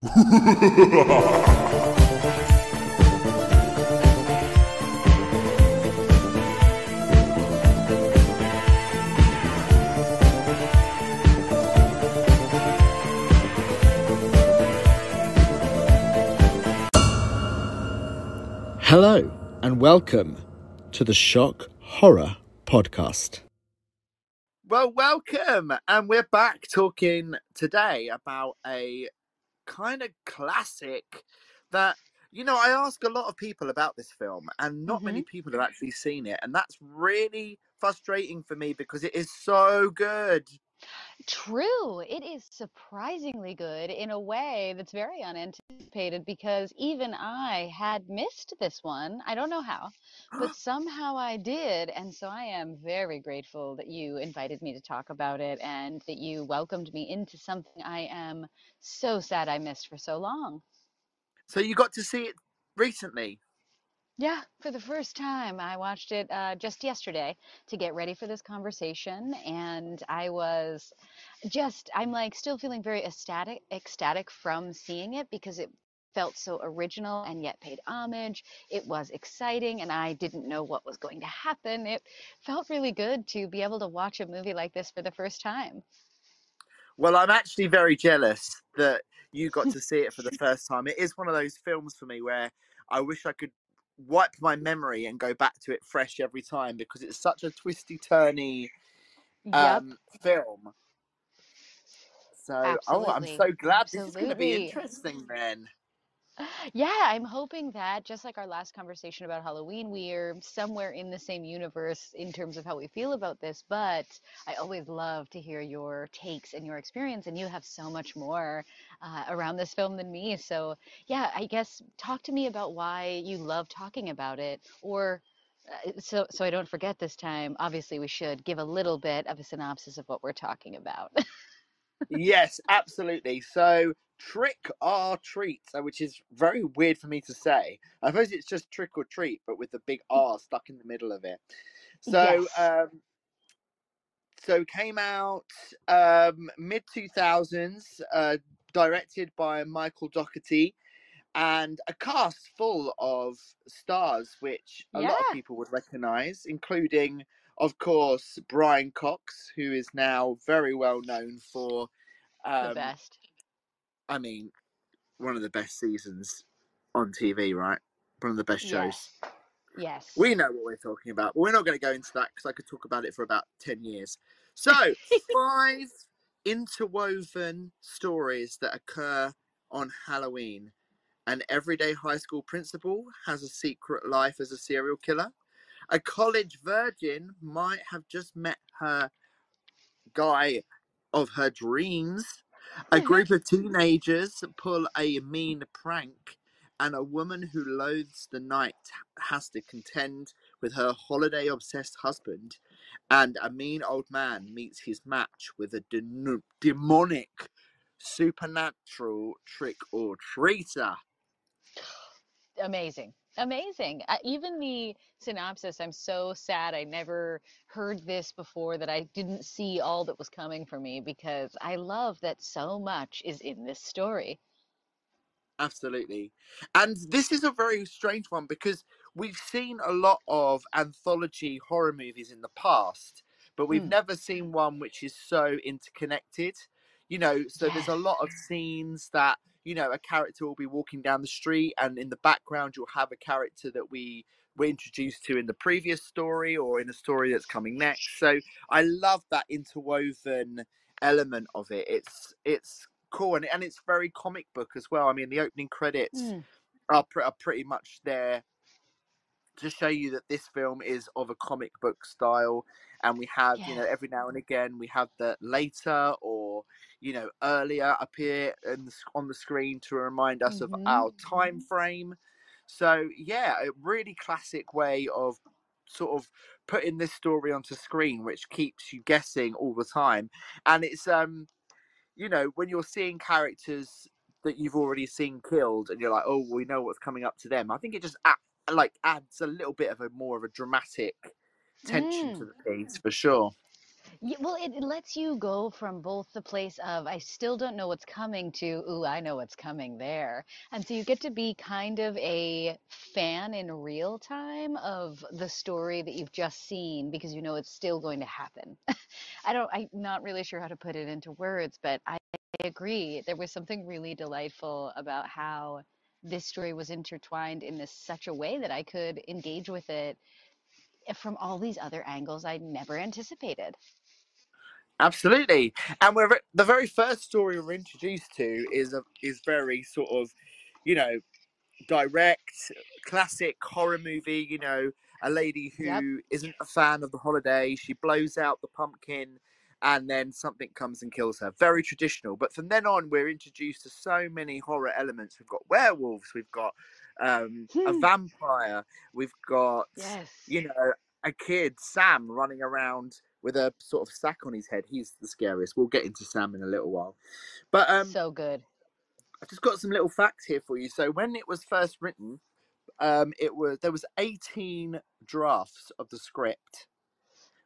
Hello, and welcome to the Shock Horror Podcast. Well, welcome, and we're back talking today about a kind of classic that you know I ask a lot of people about this film, and not many mm-hmm. people have actually seen it, and that's really frustrating for me because it is so good. True. It is surprisingly good in a way that's very unanticipated because even I had missed this one. I don't know how, but somehow I did. And so I am very grateful that you invited me to talk about it and that you welcomed me into something I am so sad I missed for so long. So you got to see it recently. Yeah, for the first time, I watched it uh, just yesterday to get ready for this conversation, and I was just, I'm like still feeling very ecstatic, ecstatic from seeing it because it felt so original and yet paid homage. It was exciting, and I didn't know what was going to happen. It felt really good to be able to watch a movie like this for the first time. Well, I'm actually very jealous that you got to see it for the first time. It is one of those films for me where I wish I could wipe my memory and go back to it fresh every time because it's such a twisty turny Yep, um film. So oh i'm so glad this is going to be interesting then Yeah, I'm hoping that just like our last conversation about Halloween, we're somewhere in the same universe in terms of how we feel about this. But I always love to hear your takes and your experience, and you have so much more uh, around this film than me. So, yeah, I guess talk to me about why you love talking about it, or uh, so so I don't forget this time. Obviously, we should give a little bit of a synopsis of what we're talking about. yes absolutely so trick or treat which is very weird for me to say i suppose it's just trick or treat but with the big r stuck in the middle of it so Yes. um so came out um mid 2000s uh directed by michael dougherty and a cast full of stars which a lot of people would recognize, including, of course, Brian Cox, who is now very well known for, the um, best. I mean, one of the best seasons on TV, right? One of the best shows. Yes. Yes. We know what we're talking about, but we're not going to go into that because I could talk about it for about 10 years. So, five interwoven stories that occur on Halloween. An everyday high school principal has a secret life as a serial killer. A college virgin might have just met her guy of her dreams. A mm-hmm. group of teenagers pull a mean prank, and a woman who loathes the night has to contend with her holiday obsessed husband. And a mean old man meets his match with a de- demonic supernatural trick or treater. Amazing. Amazing. Uh, even the synopsis, I'm so sad I never heard this before, that I didn't see all that was coming for me because I love that so much is in this story. Absolutely. And this is a very strange one because we've seen a lot of anthology horror movies in the past, but we've Mm, never seen one which is so interconnected. You know, so there's a lot of scenes that, you know, a character will be walking down the street and in the background you'll have a character that we were introduced to in the previous story or in a story that's coming next. So I love that interwoven element of it. It's it's cool and, and it's very comic book as well. I mean, the opening credits Mm, are, pre- are pretty much there to show you that this film is of a comic book style and we have you know every now and again we have the later or you know earlier appear in the, on the screen to remind us of hmm our time frame so yeah a really classic way of sort of putting this story onto screen which keeps you guessing all the time and it's um you know, when you're seeing characters that you've already seen killed, and you're like, oh, we know what's coming up to them. I think it just a- like adds a little bit of a more of a dramatic tension to Mm. the piece for sure. Yeah, well, it, lets you go from both the place of I still don't know what's coming to, ooh, I know what's coming there. And so you get to be kind of a fan in real time of the story that you've just seen because you know it's still going to happen. I don't, I'm not really sure how to put it into words, but I agree. There was something really delightful about how this story was intertwined in this such a way that I could engage with it from all these other angles I never anticipated. Absolutely, and we're the very first story we're introduced to is a is very sort of, you know, direct, classic horror movie. You know, a lady Yep. who isn't a fan of the holiday. She blows out the pumpkin, and then something comes and kills her. Very traditional. But from then on, we're introduced to so many horror elements. We've got werewolves. We've got um, a Hmm. vampire. We've got Yes. you know a kid, Sam, running around with a sort of sack on his head. He's the scariest. We'll get into Sam in a little while. But um, So good. I've just got some little facts here for you. So when it was first written, um, it was there was 18 drafts of the script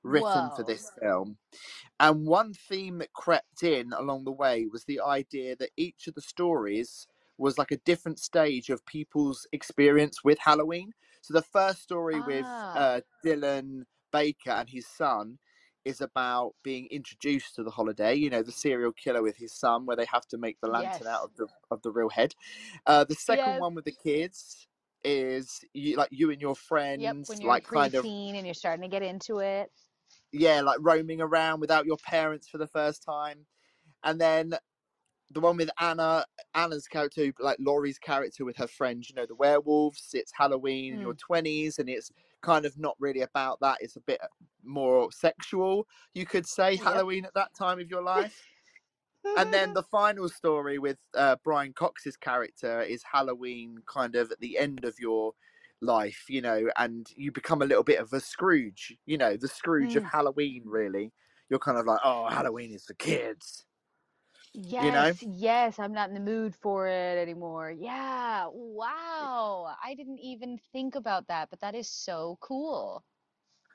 written for this film. And one theme that crept in along the way was the idea that each of the stories was like a different stage of people's experience with Halloween. So the first story with Ah. uh, Dylan Baker and his son is about being introduced to the holiday. You know, the serial killer with his son, where they have to make the lantern out of the of the real head. Uh, the second Yes. one with the kids is you, like you and your Yep. friends, When you're like kind of and you're starting to get into it. yeah, like roaming around without your parents for the first time. And then the one with Anna, Anna's character, like Laurie's character with her friends, you know, the werewolves. It's Halloween in your Mm. 20s, and it's kind of not really about that. It's a bit more sexual, you could say, Yep. Halloween at that time of your life. And then the final story with uh, Brian Cox's character is Halloween kind of at the end of your life, you know, and you become a little bit of a Scrooge, you know, the Scrooge of Mm. Halloween, really. You're kind of like, oh, Halloween is for kids, you know? Yes, yes, I'm not in the mood for it anymore. Yeah, wow. I didn't even think about that, but that is so cool.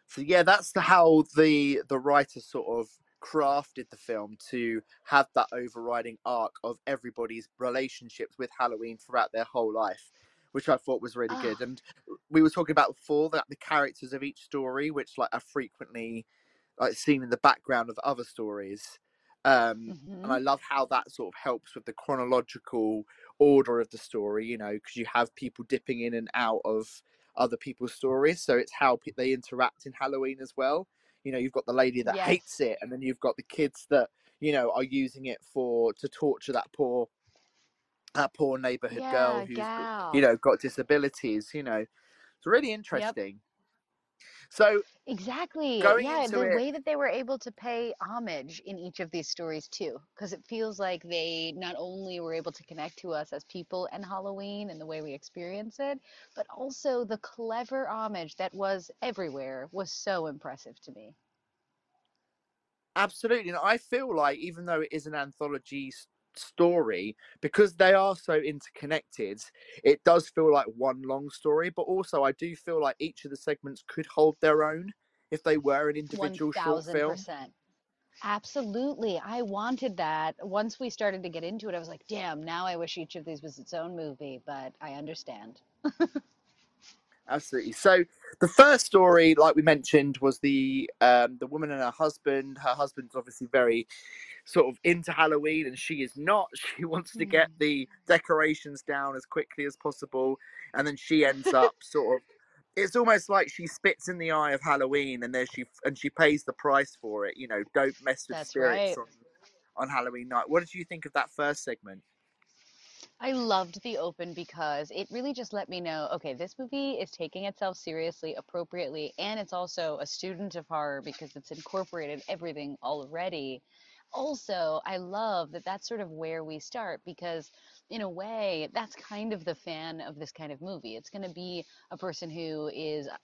So yeah, that's the, how the the writer sort of crafted the film to have that overriding arc of everybody's relationships with Halloween throughout their whole life, which I thought was really good. Ah, And we were talking about before that the characters of each story, which like are frequently like seen in the background of other stories. Um, and I hmm love how that sort of helps with the chronological order of the story, you know, because you have people dipping in and out of other people's stories. So it's how pe- they interact in Halloween as well. You know, you've got the lady that hates it, and then you've got the kids that you know are using it for to torture that poor that poor neighborhood girl Yeah, who's you know got disabilities. You know, it's really interesting. So Exactly. Yeah, the it, way that they were able to pay homage in each of these stories too, because it feels like they not only were able to connect to us as people and Halloween and the way we experience it, but also the clever homage that was everywhere was so impressive to me. Absolutely. And I feel like even though it is an anthology story, because they are so interconnected, it does feel like one long story. But also, I do feel like each of the segments could hold their own if they were an individual short film. Absolutely. I wanted that. Once we started to get into it, I was like, damn, now I wish each of these was its own movie, but I understand. Absolutely. So the first story, like we mentioned, was the um, the woman and her husband. Her husband's obviously very sort of into Halloween, and she is not. She wants to get Hmm. the decorations down as quickly as possible, and then she ends up sort of. It's almost like she spits in the eye of Halloween, and then she and she pays the price for it. You know, don't mess with That's spirits right. on on Halloween night. What did you think of that first segment? I loved the open because it really just let me know, okay, this movie is taking itself seriously, appropriately, and it's also a student of horror because it's incorporated everything already. Also, I love that that's sort of where we start because, in a way, that's kind of the fan of this kind of movie. It's going to be a person who is, uh,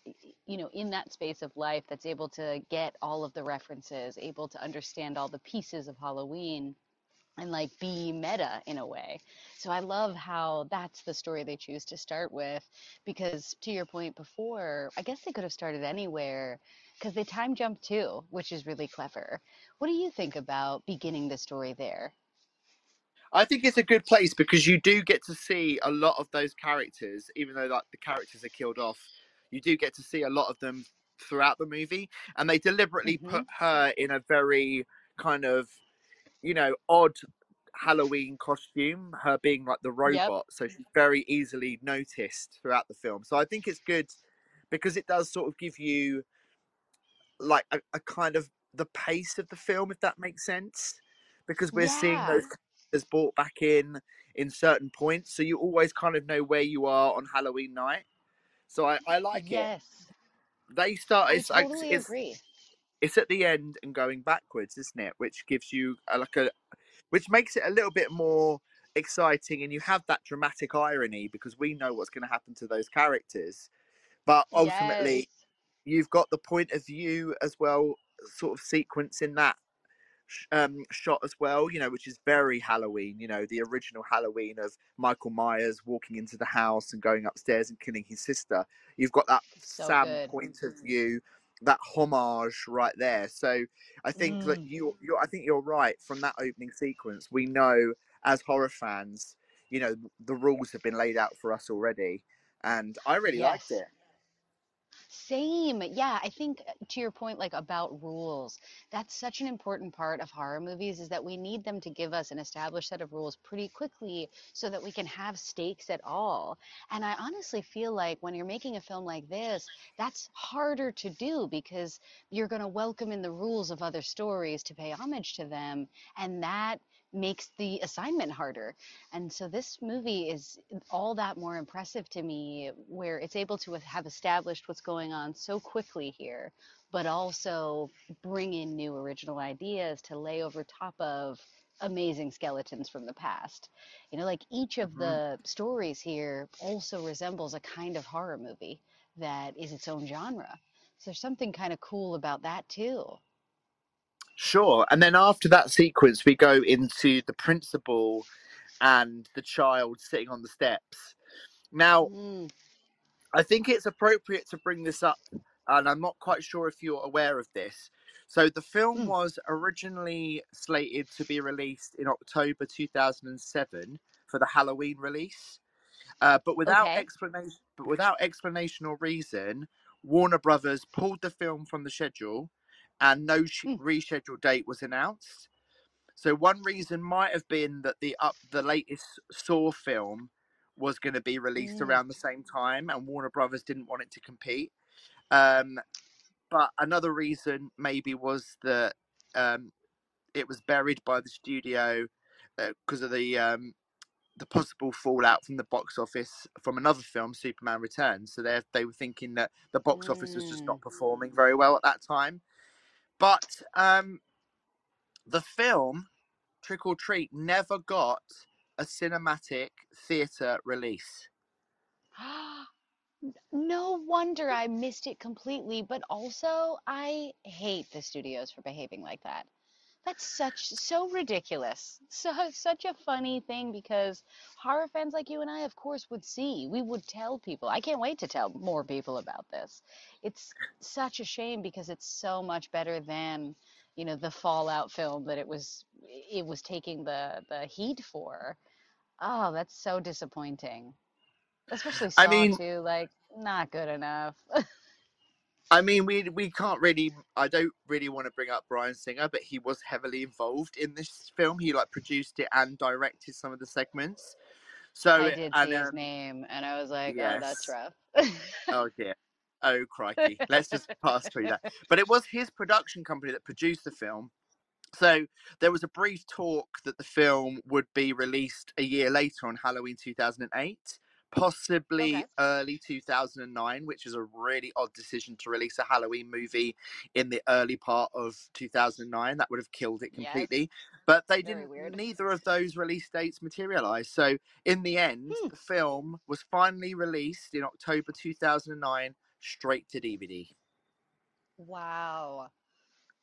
you know, in that space of life that's able to get all of the references, able to understand all the pieces of Halloween and like be meta in a way. So I love how that's the story they choose to start with because to your point before, I guess they could have started anywhere because they time jump too, which is really clever. What do you think about beginning the story there? I think it's a good place because you do get to see a lot of those characters, even though like the characters are killed off. You do get to see a lot of them throughout the movie, and they deliberately hmm put her in a very kind of, you know, odd Halloween costume. Her being like the Yep. robot, so she's very easily noticed throughout the film. So I think it's good because it does sort of give you like a, a kind of the pace of the film, if that makes sense. Because we're seeing Yeah. those characters brought back in in certain points, so you always kind of know where you are on Halloween night. So I, I like it. Yes. They start. I It's totally it's agree. it's at the end and going backwards, isn't it? Which gives you a, like a, which makes it a little bit more exciting, and you have that dramatic irony because we know what's going to happen to those characters, but ultimately. You've got the point of view as well, sort of sequence in that um, shot as well, you know, which is very Halloween, you know, the original Halloween of Michael Myers walking into the house and going upstairs and killing his sister. You've got that So Sam good. point of view, that homage right there. So I think that Mm. you, you, I think you're right. From that opening sequence, we know as horror fans, you know, the rules have been laid out for us already, and I really liked it. Same. Yeah, I think uh, to your point, like about rules, that's such an important part of horror movies is that we need them to give us an established set of rules pretty quickly so that we can have stakes at all. And I honestly feel like when you're making a film like this, that's harder to do because you're going to welcome in the rules of other stories to pay homage to them. And that makes the assignment harder. And so this movie is all that more impressive to me, where it's able to have established what's going on so quickly here, but also bring in new original ideas to lay over top of amazing skeletons from the past. You know, like each of Mhm. the stories here also resembles a kind of horror movie that is its own genre. So there's something kind of cool about that too. Sure. And then after that sequence, we go into the principal and the child sitting on the steps. Now, Mm, I think it's appropriate to bring this up, and I'm not quite sure if you're aware of this. So, the film mm, was originally slated to be released in October 2007 for the Halloween release, uh, but without okay. explanation, but without explanation or reason, Warner Brothers pulled the film from the schedule, and no sh- Mm, rescheduled date was announced. So one reason might have been that the up the latest Saw film was going to be released mm, around the same time, and Warner Brothers didn't want it to compete. Um, but another reason maybe was that um, it was buried by the studio because of the um, the possible fallout from the box office from another film, Superman Returns. So they they were thinking that the box office was just mm. not performing very well at that time. But um, the film Trick or Treat never got a cinematic theatre release. No wonder I missed it completely, but also I hate the studios for behaving like that. That's such so ridiculous. So such a funny thing because horror fans like you and I, of course, would see. We would tell people. I can't wait to tell more people about this. It's such a shame because it's so much better than, you know, the Fallout film that it was it was taking the the heat for. Oh, that's so disappointing. Especially I Saw mean, too, like not good enough. I mean, we we can't really. I don't really want to bring up Bryan Singer, but he was heavily involved in this film. He like produced it and directed some of the segments. So I did and see his um, name and I was like, oh, that's rough. Oh dear. Oh crikey. Let's just pass through that. But it was his production company that produced the film. So there was a brief talk that the film would be released a year later on Halloween 2008, possibly Okay. early 2009, which is a really odd decision to release a Halloween movie in the early part of 2009. That would have killed it Yes, completely. But they very didn't, weird. neither of those release dates materialized. So in the end, Hmm. the film was finally released in October 2009, straight to DVD. Wow.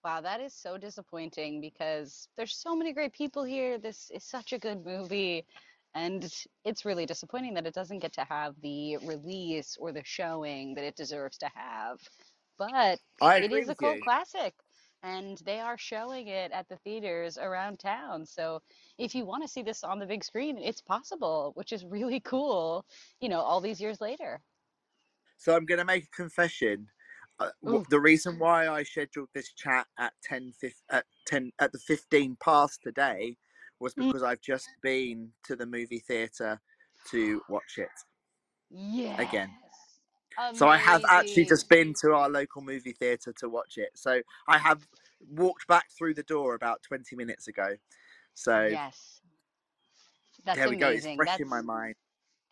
Wow, that is so disappointing because there's so many great people here. This is such a good movie. And it's really disappointing that it doesn't get to have the release or the showing that it deserves to have. but it is a cult you. classic and they are showing it at the theaters around town. So if you want to see this on the big screen, it's possible, which is really cool, you know, all these years later. So I'm going to make a confession. Uh, the reason why I scheduled this chat at 10, fif- at 10 at the 15 past today was Mm. because I've just been to the movie theater to watch it. Yes. Again. So I have actually just been to our local movie theater to watch it. So I have walked back through the door about 20 minutes ago. So Yes. That's there we go. It's fresh That's in my mind.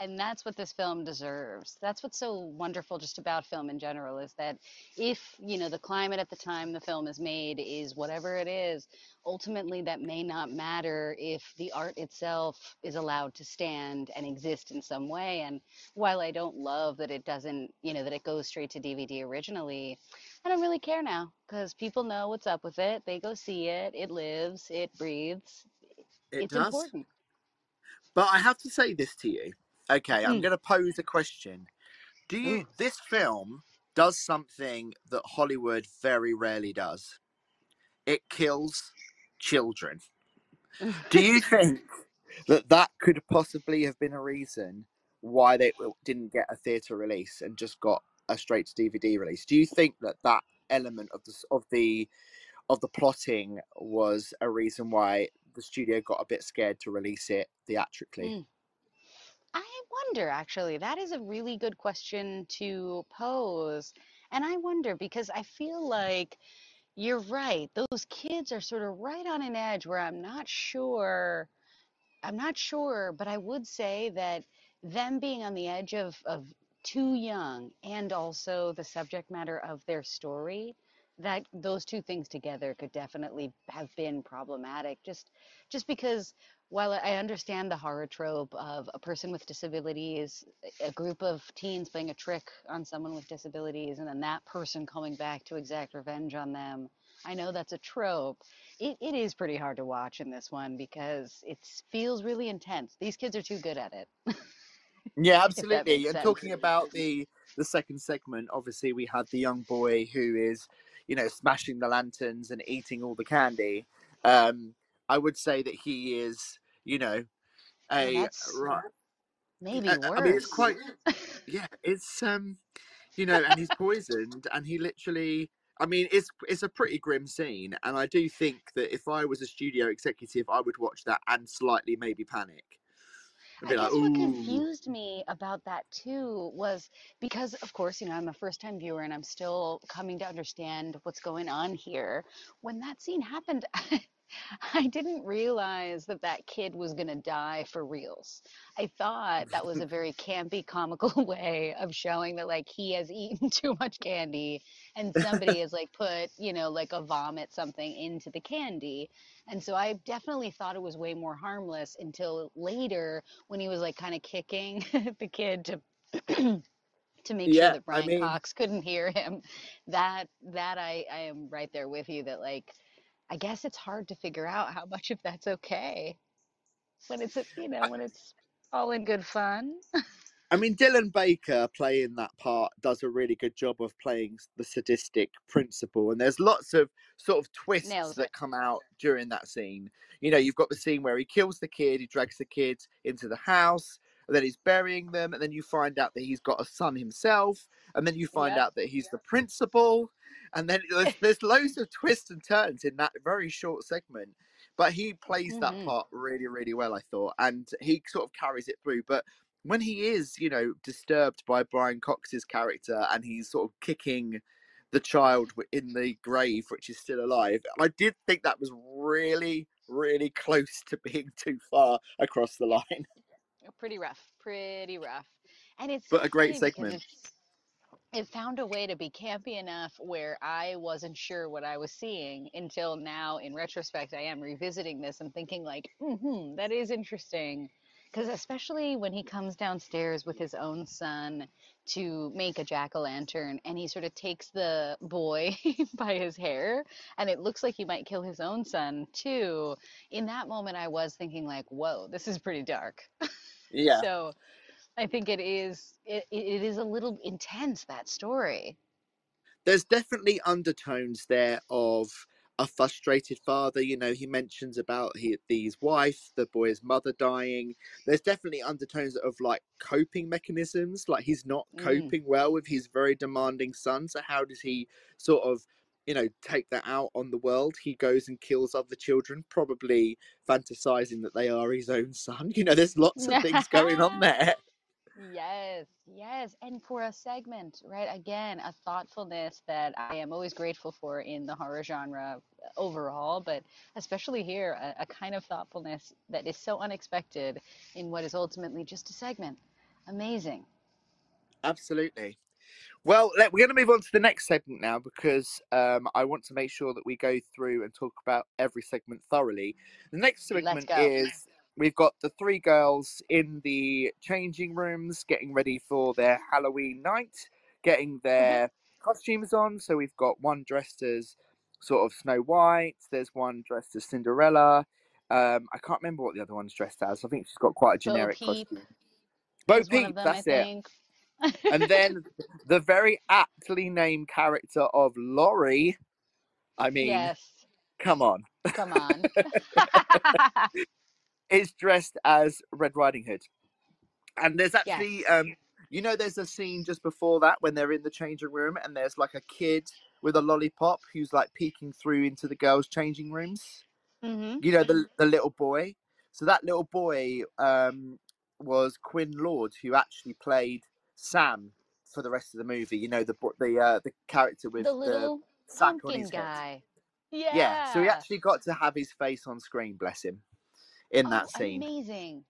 And that's what this film deserves. That's what's so wonderful just about film in general is that if, you know, the climate at the time the film is made is whatever it is, ultimately that may not matter if the art itself is allowed to stand and exist in some way. And while I don't love that it doesn't, you know, that it goes straight to DVD originally, I don't really care now because people know what's up with it. They go see it, it lives, it breathes. It it's does. important. But I have to say this to you. Okay, I'm Mm. going to pose a question. Do you Ooh. this film does something that Hollywood very rarely does? It kills children. Do you think that that could possibly have been a reason why they didn't get a theater release and just got a straight to DVD release? Do you think that that element of the of the of the plotting was a reason why the studio got a bit scared to release it theatrically? Mm. I wonder, actually. That is a really good question to pose. And I wonder because I feel like you're right. Those kids are sort of right on an edge where I'm not sure. I'm not sure, but I would say that them being on the edge of, of too young and also the subject matter of their story, that those two things together could definitely have been problematic. Just just because while I understand the horror trope of a person with disabilities, a group of teens playing a trick on someone with disabilities, and then that person coming back to exact revenge on them. I know that's a trope, it, it is pretty hard to watch in this one because it feels really intense. These kids are too good at it, Yeah, absolutely. And sense. talking about the the second segment, obviously we had the young boy who is, you know, smashing the lanterns and eating all the candy. Um, I would say that he is, you know, a that's right. maybe I, I mean, it's quite. Yeah, it's um, you know, and he's poisoned, and he literally. I mean, it's it's a pretty grim scene, and I do think that if I was a studio executive, I would watch that and slightly maybe panic. I'd I like, guess what confused me about that too was because, of course, you know, I'm a first time viewer and I'm still coming to understand what's going on here. When that scene happened, I didn't realize that that kid was going to die for reals. I thought that was a very campy, comical way of showing that, like, he has eaten too much candy and somebody has, like, put, you know, like a vomit something into the candy. And so I definitely thought it was way more harmless until later when he was, like, kind of kicking the kid to. to make sure Yeah, that I Brian mean, Cox couldn't hear him. That that I I am right there with you that like I guess it's hard to figure out how much of that's okay when it's you know when it's all in good fun. I mean, Dylan Baker playing that part does a really good job of playing the sadistic principal, and there's lots of sort of twists that come out during that scene. You know, you've got the scene where he kills the kid, he drags the kid into the house, and then he's burying them, and then you find out that he's got a son himself, and then you find out that he's the principal, and then there's, there's loads of twists and turns in that very short segment. But he plays that hmm part really, really well, I thought, and he sort of carries it through. But when he is, you know, disturbed by Brian Cox's character and he's sort of kicking the child in the grave, which is still alive, I did think that was really, really close to being too far across the line. Pretty rough, pretty rough. And it's But a great segment. It found a way to be campy enough where I wasn't sure what I was seeing until now in retrospect I am revisiting this and thinking like, hmm, that is interesting. Because especially when he comes downstairs with his own son to make a jack-o'-lantern and he sort of takes the boy by his hair and it looks like he might kill his own son too. In that moment I was thinking like, whoa, this is pretty dark. Yeah. So I think it is it, it is a little intense that story. there's definitely undertones there of a frustrated father. You know, he mentions about he, his wife, the boy's mother dying. There's definitely undertones of like coping mechanisms. Like he's not Mm. coping well with his very demanding son. So how does he sort of, you know, take that out on the world? He goes and kills other children, probably fantasizing that they are his own son. You know, there's lots of things going on there. Yes, yes. And for a segment, right? Again, a thoughtfulness that I am always grateful for in the horror genre overall, but especially here, a, a kind of thoughtfulness that is so unexpected in what is ultimately just a segment. Amazing. Absolutely. Well, let, we're going to move on to the next segment now because um, I want to make sure that we go through and talk about every segment thoroughly. The next segment is we've got the three girls in the changing rooms getting ready for their Halloween night, getting their costumes on. So we've got one dressed as sort of Snow White, there's one dressed as Cinderella. Um, I can't remember what the other one's dressed as. I think she's got quite a generic Peep costume. Bo Peep, them, that's I it. think. And then the very aptly named character of Laurie. I mean, yes, come on, come on. is dressed as Red Riding Hood. And there's actually, um, you know, there's a scene just before that when they're in the changing room and there's like a kid with a lollipop who's like peeking through into the girls' changing rooms. hmm You know, the the little boy. So that little boy um, was Quinn Lord, who actually played Sam for the rest of the movie. You know, the the uh, the character with The the little sack on his head. guy. Yeah, so he actually got to have his face on screen, bless him, in Oh, that scene. amazing.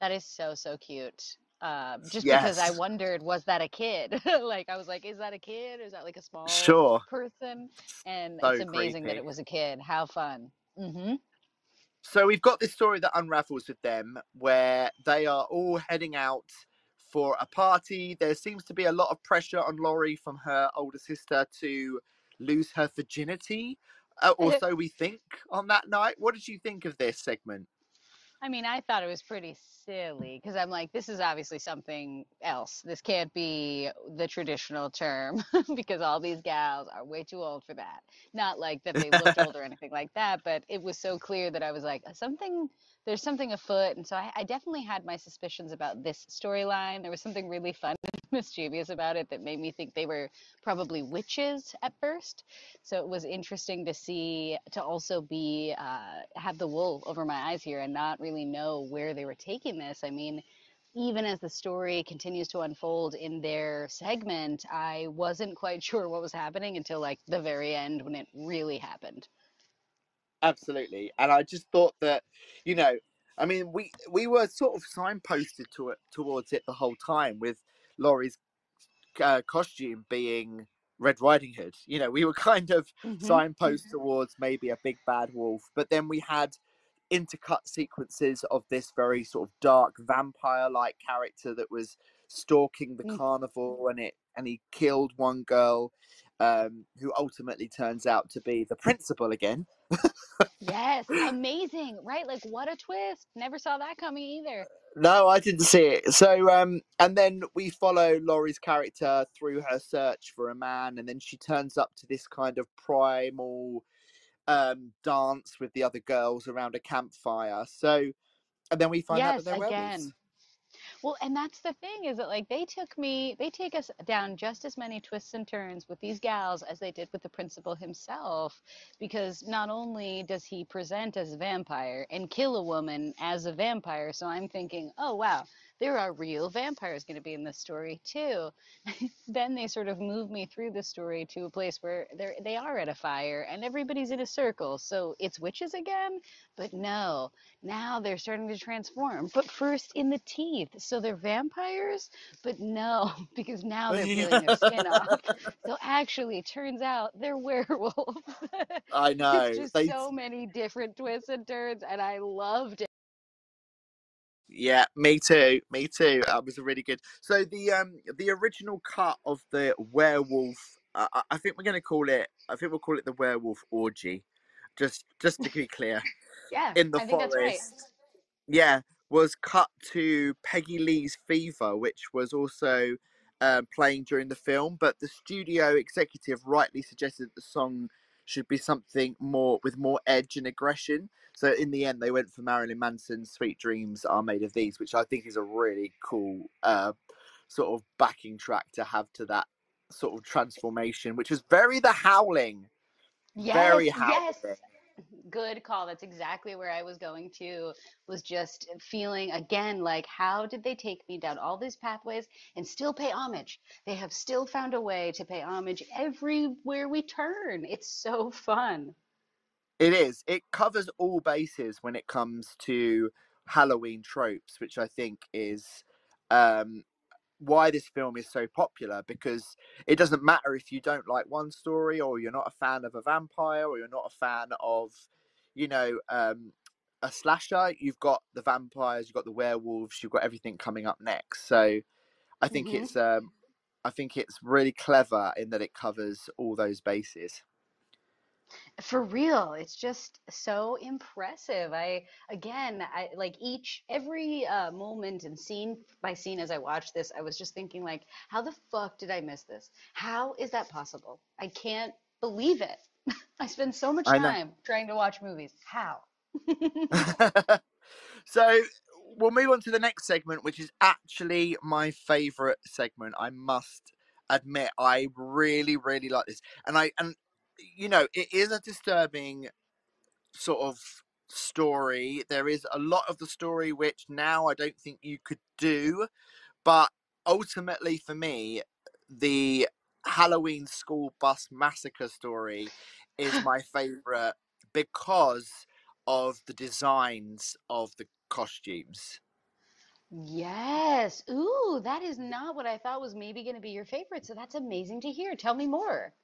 That is so, so cute. Um, just because I wondered, was that a kid? Like, I was like, is that a kid? Is that like a small sure. person? And it's So amazing that it was a kid. How fun. hmm So we've got this story that unravels with them where they are all heading out for a party. There seems to be a lot of pressure on Laurie from her older sister to lose her virginity, uh, or so we think on that night. What did you think of this segment? I mean, I thought it was pretty silly because I'm like, this is obviously something else. This can't be the traditional term because all these gals are way too old for that. Not like that they looked old or anything like that, but it was so clear that I was like, uh, something, there's something afoot. And so I, I definitely had my suspicions about this storyline. There was something really fun mischievous about it that made me think they were probably witches at first. So it was interesting to see to also be uh, have the wool over my eyes here and not really know where they were taking this. I mean, even as the story continues to unfold in their segment, I wasn't quite sure what was happening until like the very end when it really happened. Absolutely, and I just thought that, you know, I mean, we we were sort of signposted to it towards it the whole time with Laurie's uh, costume being Red Riding Hood. You know, we were kind of hmm signposed towards maybe a big bad wolf, but then we had intercut sequences of this very sort of dark vampire-like character that was stalking the Mm, carnival, and it and he killed one girl, um, who ultimately turns out to be the principal again. Yes, amazing, right? Like what a twist. Never saw that coming either. No, I didn't see it. So, um, and then we follow Laurie's character through her search for a man, and then she turns up to this kind of primal um dance with the other girls around a campfire. So, and then we find out that Yes, they're werewolves. Well, and that's the thing is that like they took me, they take us down just as many twists and turns with these gals as they did with the principal himself, because not only does he present as a vampire and kill a woman as a vampire, so I'm thinking, oh wow, there are real vampires going to be in this story too. then they sort of move me through the story to a place where they're they are at a fire and everybody's in a circle, so it's witches again. But no, now they're starting to transform, but first in the teeth. So they're vampires, but no, because now they're peeling their skin off. So actually, turns out they're werewolves. I know it's just they. so many different twists and turns, and I loved it. Yeah, me too. Me too. That was really good. So the um the original cut of the werewolf. Uh, I think we're going to call it. I think we'll call it the werewolf orgy. Just just to be clear, Yeah, in the I that's right. forest. yeah, was cut to Peggy Lee's Fever, which was also um, playing during the film, but the studio executive rightly suggested that the song should be something more with more edge and aggression. So in the end, they went for Marilyn Manson's "Sweet Dreams Are Made of These," which I think is a really cool uh, sort of backing track to have to that sort of transformation, which was very The Howling. Yes, Very yes. Good call. That's exactly where I was going to, was just feeling again like, how did they take me down all these pathways and still pay homage? They have still found a way to pay homage everywhere we turn. It's so fun. It is. It covers all bases when it comes to Halloween tropes, which I think is um, why this film is so popular because it doesn't matter if you don't like one story or you're not a fan of a vampire or you're not a fan of, you know, um, a slasher. You've got the vampires, you've got the werewolves, you've got everything coming up next. So I think hmm it's um, I think it's really clever in that it covers all those bases. For real, it's just so impressive. I again, I like each every uh, moment and scene by scene as I watched this, I was just thinking like, how the fuck did I miss this? How is that possible? I can't believe it. I spend so much time trying to watch movies. How? so we'll move on to the next segment, which is actually my favorite segment. I must admit, I really, really like this, and I and you know it is a disturbing sort of story. There is a lot of the story which now I don't think you could do, but ultimately for me, the Halloween school bus massacre story is my favorite because of the designs of the costumes. Yes. Ooh, that is not what I thought was maybe going to be your favorite. So that's amazing to hear. Tell me more.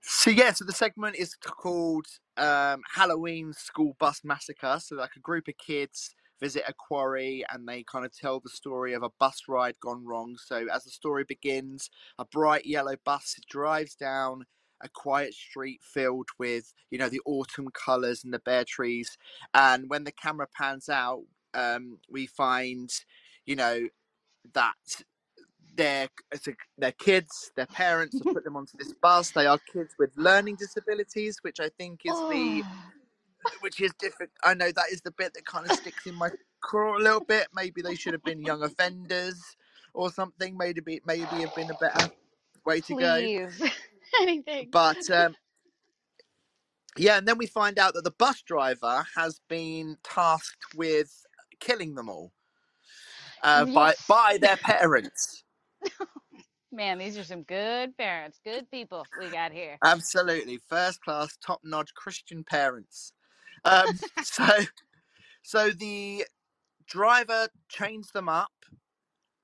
So yeah, so the segment is called um, Halloween School Bus Massacre. So like a group of kids visit a quarry and they kind of tell the story of a bus ride gone wrong. So as the story begins, a bright yellow bus drives down a quiet street filled with you know the autumn colors and the bare trees and when the camera pans out um, we find you know that their their kids, their parents have put them onto this bus. They are kids with learning disabilities, which I think is the Oh, which is different. I know that is the bit that kind of sticks in my craw a little bit. Maybe they should have been young offenders or something. Maybe it maybe have been a better way to go. please. Anything. But um, yeah, and then we find out that the bus driver has been tasked with killing them all uh, by by their parents. Man, these are some good parents, good people we got here. Absolutely, first class, top notch Christian parents. Um, so, so the driver chains them up,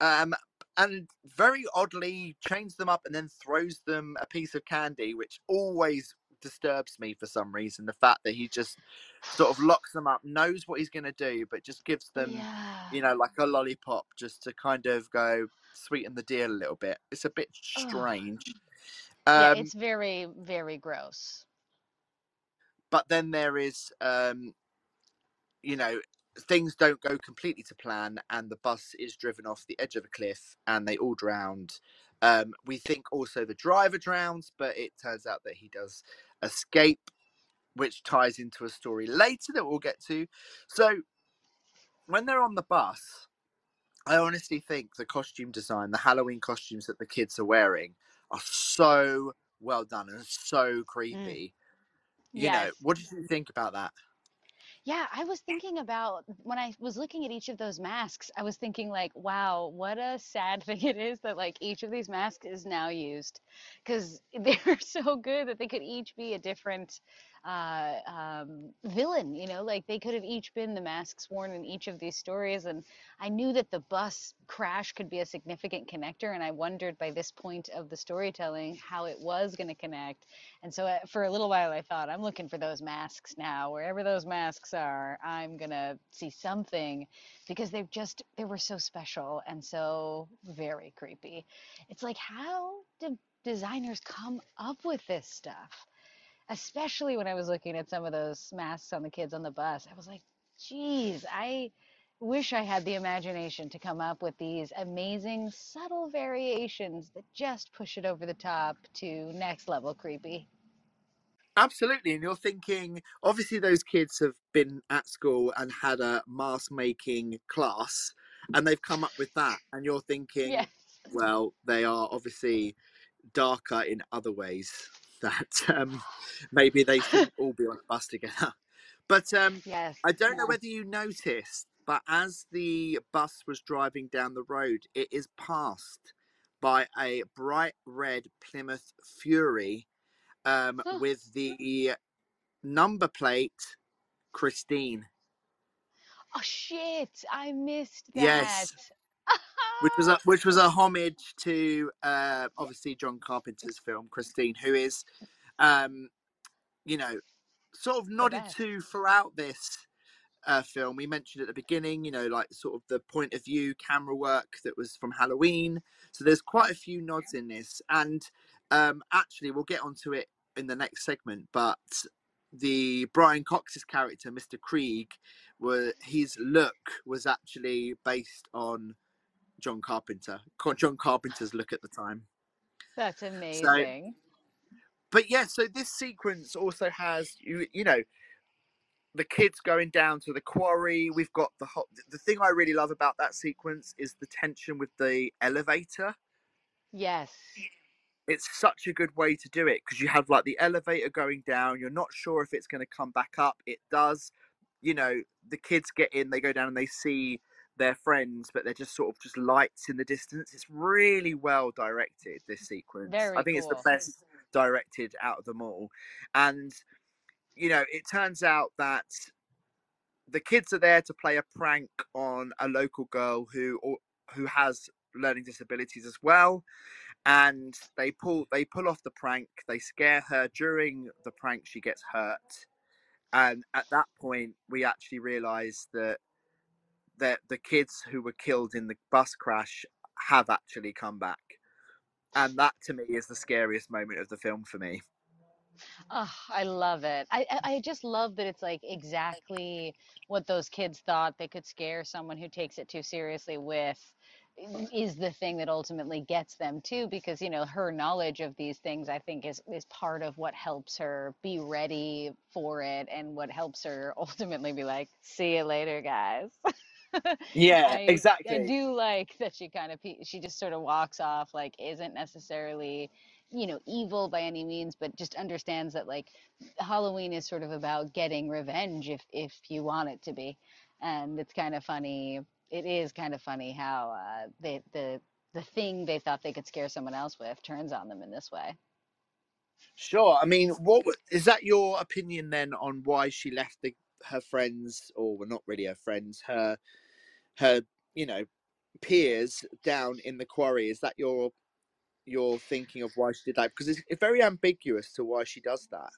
um, and very oddly chains them up and then throws them a piece of candy, which always disturbs me for some reason. The fact that he just sort of locks them up, knows what he's going to do, but just gives them, Yeah. you know, like a lollipop, just to kind of go sweeten the deal a little bit. It's a bit strange. Yeah, Um, it's very, very gross. but then there is um you know things don't go completely to plan and the bus is driven off the edge of a cliff and they all drowned um we think also the driver drowns but it turns out that he does escape which ties into a story later that we'll get to. So when they're on the bus i honestly think the costume design the halloween costumes that the kids are wearing are so well done and so Mm. creepy. You know what did you think about that Yeah, I was thinking about when I was looking at each of those masks, I was thinking like, wow, what a sad thing it is that like each of these masks is now used. Because they're so good that they could each be a different uh, um, villain, you know, like they could have each been the masks worn in each of these stories. And I knew that the bus crash could be a significant connector, and I wondered by this point of the storytelling how it was going to connect. And so uh, for a little while, I thought, I'm looking for those masks now. Wherever those masks are, I'm going to see something because they've just, they were so special and so very creepy. It's like, how do designers come up with this stuff? Especially when I was looking at some of those masks on the kids on the bus. I was like, geez, I. wish I had the imagination to come up with these amazing, subtle variations that just push it over the top to next level creepy. Absolutely, and you're thinking obviously those kids have been at school and had a mask making class, and they've come up with that, and you're thinking, Yes. well, they are obviously darker in other ways that um, maybe they shouldn't all be on a bus together. But um, Yes. I don't know whether you noticed, but as the bus was driving down the road, it is passed by a bright red Plymouth Fury um, with the number plate Christine, Oh shit! I missed that. Yes. Which was a which was a homage to uh, obviously John Carpenter's film Christine, who is, um, you know, sort of nodded to throughout this uh, film. We mentioned at the beginning, you know, like sort of the point of view camera work that was from Halloween. So there's quite a few nods in this, and um, actually we'll get onto it in the next segment. But the Brian Cox's character, Mr. Kreeg, were his look was actually based on John Carpenter, John Carpenter's look at the time. That's amazing. But yeah, so this sequence also has you, you know, the kids going down to the quarry. We've got the whole. The thing I really love about that sequence is the tension with the elevator. yes. It's such a good way to do it because you have like the elevator going down. You're not sure if it's going to come back up. It does. You know, the kids get in, they go down, and they see their friends, but they're just sort of just lights in the distance. It's really well directed. This sequence, Very I think it's the best directed out of them all, and you know, it turns out that the kids are there to play a prank on a local girl who or, who has learning disabilities as well and they pull they pull off the prank. They scare her. During the prank she gets hurt. And at that point we actually realize that that the kids who were killed in the bus crash have actually come back and that to me is the scariest moment of the film for me Oh, I love it. I, I just love that it's like exactly what those kids thought they could scare someone who takes it too seriously with is the thing that ultimately gets them too because you know her knowledge of these things I think is is part of what helps her be ready for it and what helps her ultimately be like see you later guys. yeah I I do like that she kind of she just sort of walks off like isn't necessarily you know evil by any means but just understands that like Halloween is sort of about getting revenge if if you want it to be and it's kind of funny it is kind of funny how uh they the the thing they thought they could scare someone else with turns on them in this way Sure. I mean, what is that your opinion then on why she left the, her friends, or well, not really her friends, her her you know peers down in the quarry? Is that your your thinking of why she did that? Because it's, very ambiguous to why she does that.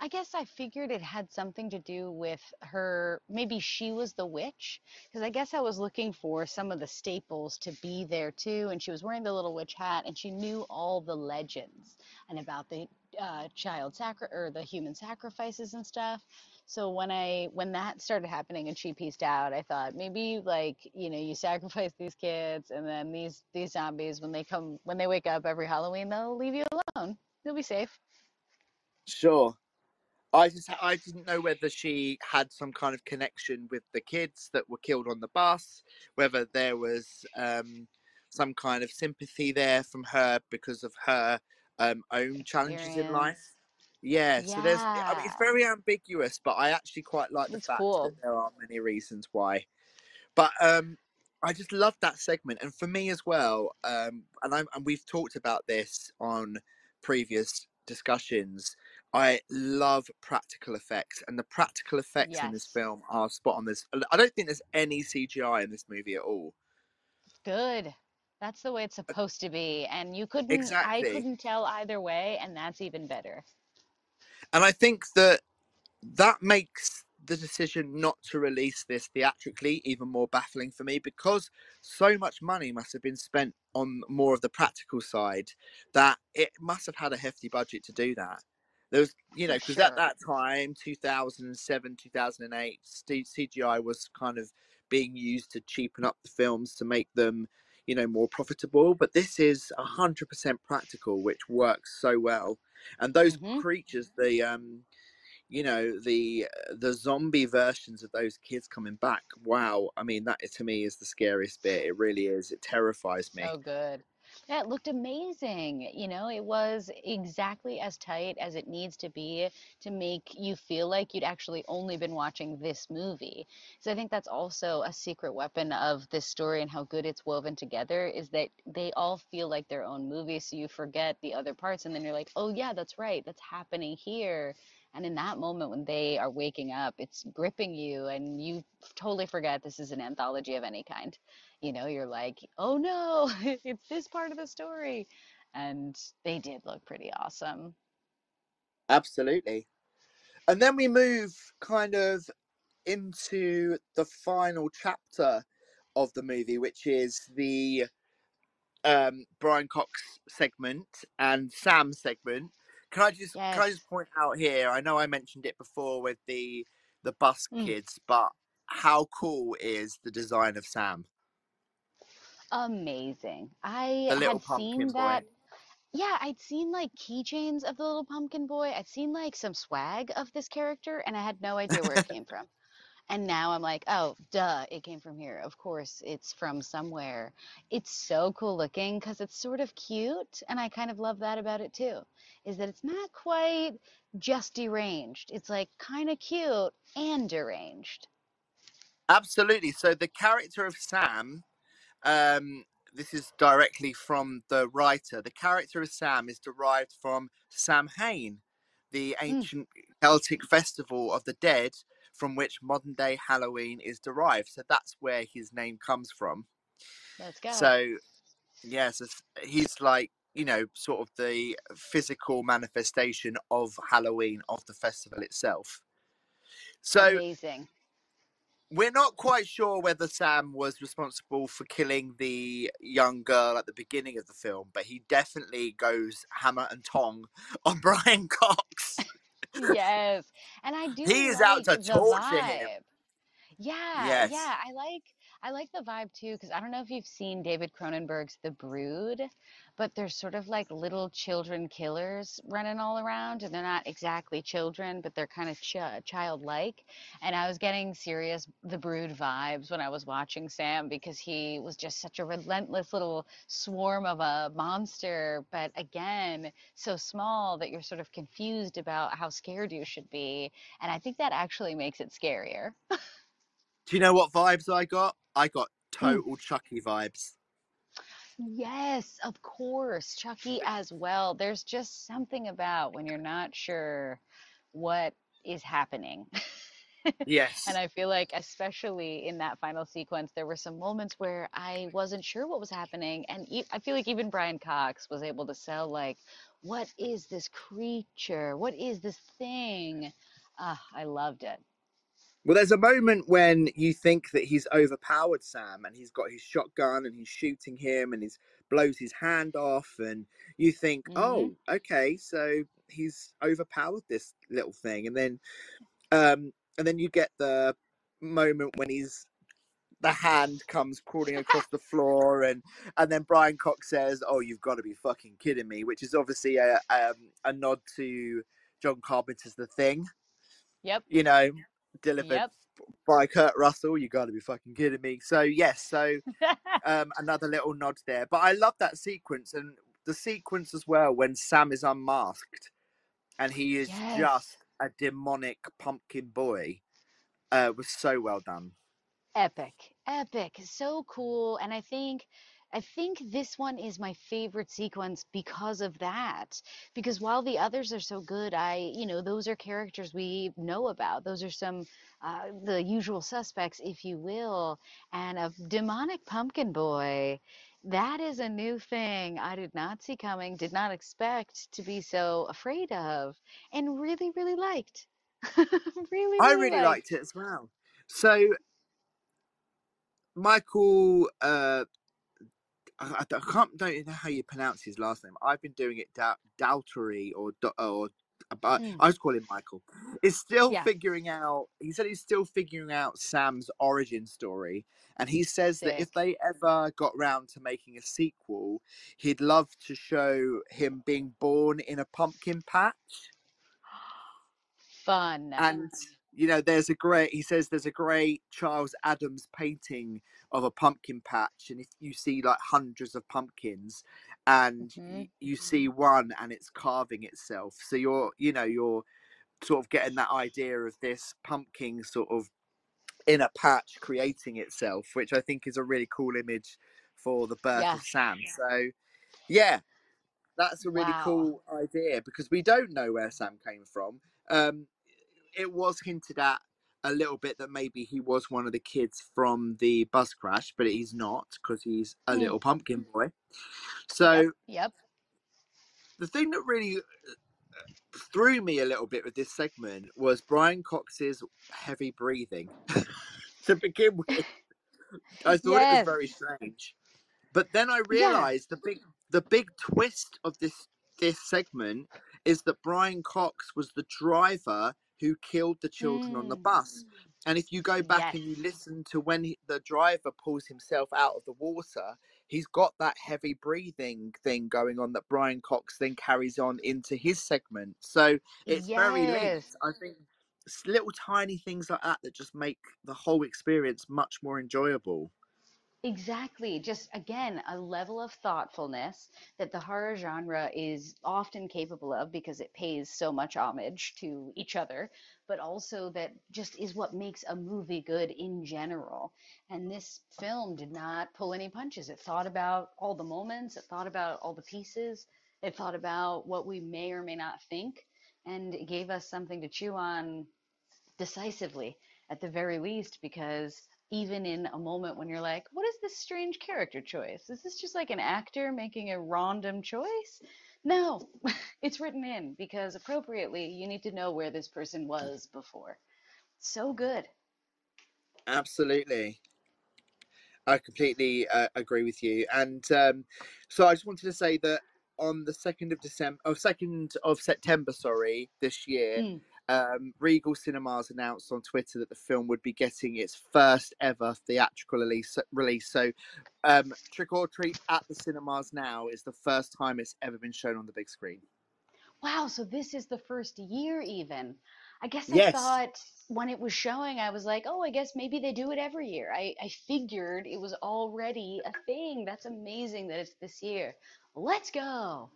I guess I figured it had something to do with her. Maybe she was the witch, because I guess I was looking for some of the staples to be there too. And she was wearing the little witch hat, and she knew all the legends and about the uh, child sacri or the human sacrifices and stuff. So when I when that started happening and she pieced out, I thought maybe like you know you sacrifice these kids, and then these these zombies when they come when they wake up every Halloween, they'll leave you alone. You'll be safe. Sure. I just I didn't know whether she had some kind of connection with the kids that were killed on the bus, whether there was um, some kind of sympathy there from her because of her um, own challenges in life. Experience. Yeah, so there's I mean it's very ambiguous, but I actually quite like the It's fact cool. that there are many reasons why. But um I just love that segment and for me as well, um and I and we've talked about this on previous discussions. I love practical effects and the practical effects in this film are spot on this I don't think there's any CGI in this movie at all. Good. That's the way it's supposed to be. And you couldn't, I couldn't tell either way, and that's even better. And I think that that makes the decision not to release this theatrically even more baffling for me because so much money must have been spent on more of the practical side that it must have had a hefty budget to do that. There was, you know, because at that time, 2007, 2008, CGI was kind of being used to cheapen up the films to make them you know more profitable but this is 100% practical which works so well and those Mhm. creatures the um you know the the zombie versions of those kids coming back wow i mean that to me is the scariest bit it really is it terrifies me So good. It looked amazing. You know, it was exactly as tight as it needs to be to make you feel like you'd actually only been watching this movie. So I think that's also a secret weapon of this story and how good it's woven together is that they all feel like their own movie. So you forget the other parts and then you're like, oh, yeah, that's right. That's happening here. And in that moment when they are waking up, it's gripping you and you totally forget this is an anthology of any kind you know, you're like, oh no, it's this part of the story. And they did look pretty awesome. absolutely and then we move kind of into the final chapter of the movie which is the um brian cox segment and sam segment can i just can i just point out here i know i mentioned it before with the the bus Mm. kids but how cool is the design of sam Amazing. I had seen boy that. Yeah, I'd seen like keychains of the little pumpkin boy. I'd seen like some swag of this character, and I had no idea where it came from. And now I'm like, oh, duh, it came from here. Of course, it's from somewhere. It's so cool looking because it's sort of cute. And I kind of love that about it too, is that it's not quite just deranged. It's like kind of cute and deranged. Absolutely. So the character of Sam, um, this is directly from the writer. The character of Sam is derived from Samhain, the Mm, ancient Celtic festival of the dead, from which modern day Halloween is derived. So that's where his name comes from. let's go. So yes, it's- he's like you know sort of the physical manifestation of Halloween of the festival itself. So Amazing. we're not quite sure whether Sam was responsible for killing the young girl at the beginning of the film, but he definitely goes hammer and tong on Brian Cox. Yes. And I do He is out to the torture him. vibe. Yeah, Yes. yeah, I like I like the vibe too because I don't know if you've seen David Cronenberg's The Brood, but there's sort of like little children killers running all around, and they're not exactly children, but they're kind of ch childlike. And I was getting serious The Brood vibes when I was watching Sam because he was just such a relentless little swarm of a monster, but again, so small that you're sort of confused about how scared you should be. And I think that actually makes it scarier. Do you know what vibes I got? I got Mm. total Chucky vibes. Yes, of course. Chucky as well. There's just something about when you're not sure what is happening. Yes. and I feel like, especially in that final sequence, there were some moments where I wasn't sure what was happening. And e- I feel like even Brian Cox was able to sell, like, what is this creature? What is this thing? Ah, I loved it. Well, there's a moment when you think that he's overpowered Sam and he's got his shotgun and he's shooting him and he blows his hand off. And you think, hmm oh, okay, so he's overpowered this little thing. And then, um, and then you get the moment when he's the hand comes crawling across the floor and and then Brian Cox says, "Oh, you've got to be fucking kidding me," which is obviously a um, a nod to John Carpenter's The Thing, Yep, you know, delivered yep. by Kurt Russell. You got to be fucking kidding me. So yes, so um, another little nod there. But I love that sequence and the sequence as well when Sam is unmasked and he is Yes. just a demonic pumpkin boy. Uh, was so well done. Epic, epic, so cool. And I think, I think this one is my favorite sequence because of that. Because while the others are so good, I, you know, those are characters we know about. Those are some, uh, the usual suspects, if you will. And a demonic pumpkin boy, that is a new thing I did not see coming, did not expect to be so afraid of, and really, really liked. Really, I really really liked. liked it as well. So Michael, uh, I, I don't- can't don't know how you pronounce his last name. I've been doing it da- or or but Mm. I was calling Michael, is still Yeah. figuring out. He said he's still figuring out Sam's origin story, and he says that if they ever got round to making a sequel, he'd love to show him being born in a pumpkin patch. Fun. And you know, there's a great. He says there's a great Charles Addams painting of a pumpkin patch, and if you see like hundreds of pumpkins, and Mhm. y- you see one and it's carving itself, so you're, you know, you're sort of getting that idea of this pumpkin sort of in a patch creating itself, which I think is a really cool image for the birth Yeah. of Sam. So, yeah, that's a really Wow. cool idea because we don't know where Sam came from. Um, it was hinted at a little bit that maybe he was one of the kids from the bus crash, but he's not because he's a Mm. little pumpkin boy. So Yep. the thing that really threw me a little bit with this segment was Brian Cox's heavy breathing. to begin with, I thought it was very strange. But then I Yeah. realised the big the big twist of this this segment is that Brian Cox was the driver who killed the children on the Mm. bus. And if you go back and you listen to when he, the driver pulls himself out of the water, he's got that heavy breathing thing going on that Brian Cox then carries on into his segment. So it's very linked. I think little tiny things like that that just make the whole experience much more enjoyable. Exactly. Just again, a level of thoughtfulness that the horror genre is often capable of because it pays so much homage to each other, but also that just is what makes a movie good in general. And this film did not pull any punches. It thought about all the moments, it thought about all the pieces, it thought about what we may or may not think, and it gave us something to chew on decisively at the very least because even in a moment when you're like what is this strange character choice is this just like an actor making a random choice no it's written in because appropriately you need to know where this person was before so good Absolutely. I completely uh, agree with you. And um, so I just wanted to say that on the 2nd of December, oh, 2nd of September, sorry, this year, Mm. Um, Regal Cinemas announced on Twitter that the film would be getting its first ever theatrical release. release. So, um, Trick or Treat at the cinemas now is the first time it's ever been shown on the big screen. wow so this is the first year even i guess i Yes. thought when it was showing i was like oh i guess maybe they do it every year i, I figured it was already a thing that's amazing that it's this year let's go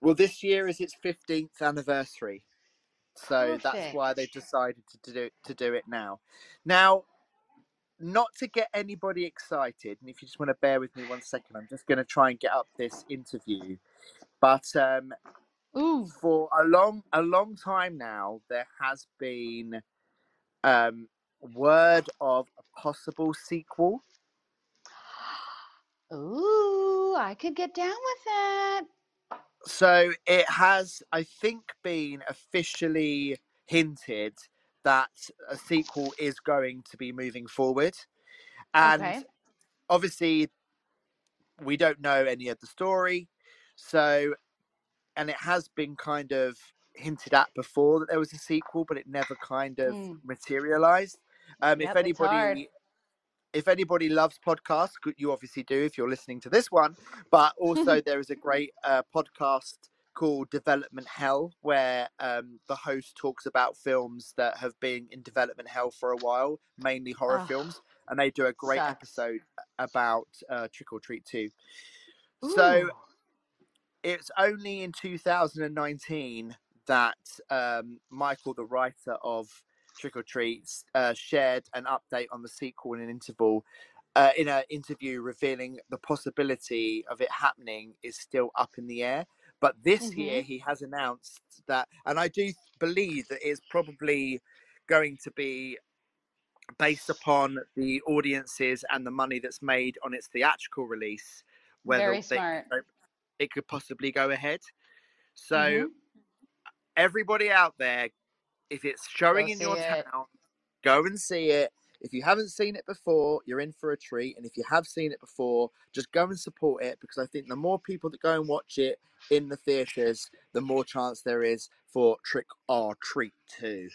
Well, this year is its 15th anniversary. So that's why they Perfect. decided to do to do it now. Now, not to get anybody excited, and if you just want to bear with me one second, I'm just going to try and get up this interview. But um, ooh for a long a long time now, there has been um, word of a possible sequel. Ooh, I could get down with that. So it has, I think, been officially hinted that a sequel is going to be moving forward. And Okay. obviously, we don't know any of the story. So, and it has been kind of hinted at before that there was a sequel, but it never kind of Mm. materialized. Um, Yep, if anybody if anybody loves podcasts, you obviously do if you're listening to this one. But also, there is a great uh, podcast called Development Hell, where um, the host talks about films that have been in development hell for a while, mainly horror Ugh, films, and they do a great sucks. episode about uh, Trick or Treat 2. So it's only in 2019 that um, Michael, the writer of Trick or Treats, uh, shared an update on the sequel in an interval. Uh, in an interview revealing the possibility of it happening is still up in the air. But this year Mhm. he has announced that, and I do believe that it's probably going to be based upon the audiences and the money that's made on its theatrical release, whether Very they, smart. it could possibly go ahead. So Mhm. everybody out there, if it's showing Go in your it. town, go and see it. If you haven't seen it before, you're in for a treat. And if you have seen it before, just go and support it because I think the more people that go and watch it in the theatres, the more chance there is for Trick or Treat too.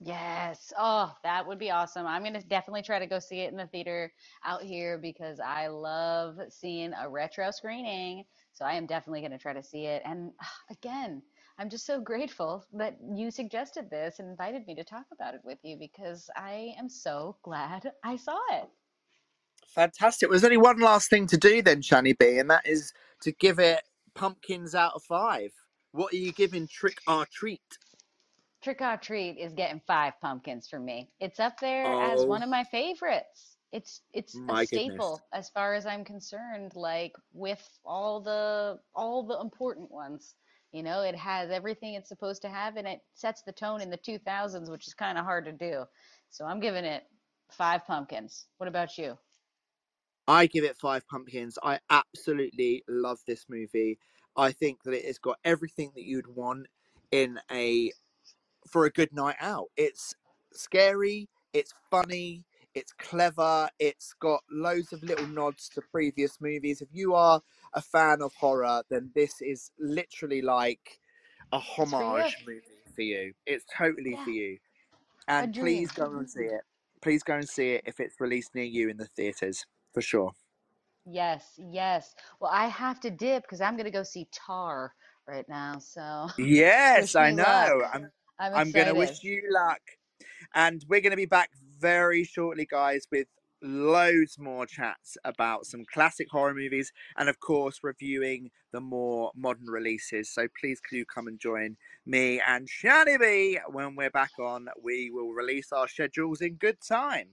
Yes. Oh, that would be awesome. I'm going to definitely try to go see it in the theater out here because I love seeing a retro screening. So I am definitely going to try to see it. And again, I'm just so grateful that you suggested this and invited me to talk about it with you because I am so glad I saw it. Fantastic. Well, there's only one last thing to do then, Shani B, and that is to give it pumpkins out of five. What are you giving Trick or Treat? Trick or Treat is getting five pumpkins for me. It's up there as oh. one of my favorites. It's it's a my goodness. staple as far as I'm concerned, like with all the all the important ones. You know, it has everything it's supposed to have and it sets the tone in the 2000s, which is kind of hard to do. So I'm giving it five pumpkins. What about you? I give it five pumpkins. I absolutely love this movie. I think that it has got everything that you'd want in a for a good night out. It's scary, it's funny, it's clever, it's got loads of little nods to previous movies. If you are a fan of horror, then this is literally like a It's for homage movie for you. It's totally Yeah, for you. And please go and see it. Please go and see it if it's released near you in the theatres, for sure. Yes, yes. Well, I have to dip because I'm gonna go see Tar right now. So Yes, I me luck. know. I'm I'm I'm gonna wish you luck. And we're gonna be back very shortly, guys, with loads more chats about some classic horror movies and of course reviewing the more modern releases. So please do come and join me and Shani B when we're back on. We will release our schedules in good time.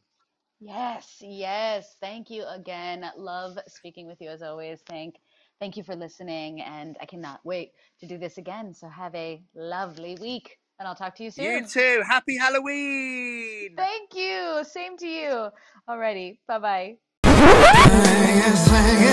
Yes, yes. Thank you again. Love speaking with you as always. Thank thank you for listening and I cannot wait to do this again. So have a lovely week and I'll talk to you You soon. too. Happy Halloween! Thank you. Same to you. Alrighty. Bye-bye. Scream,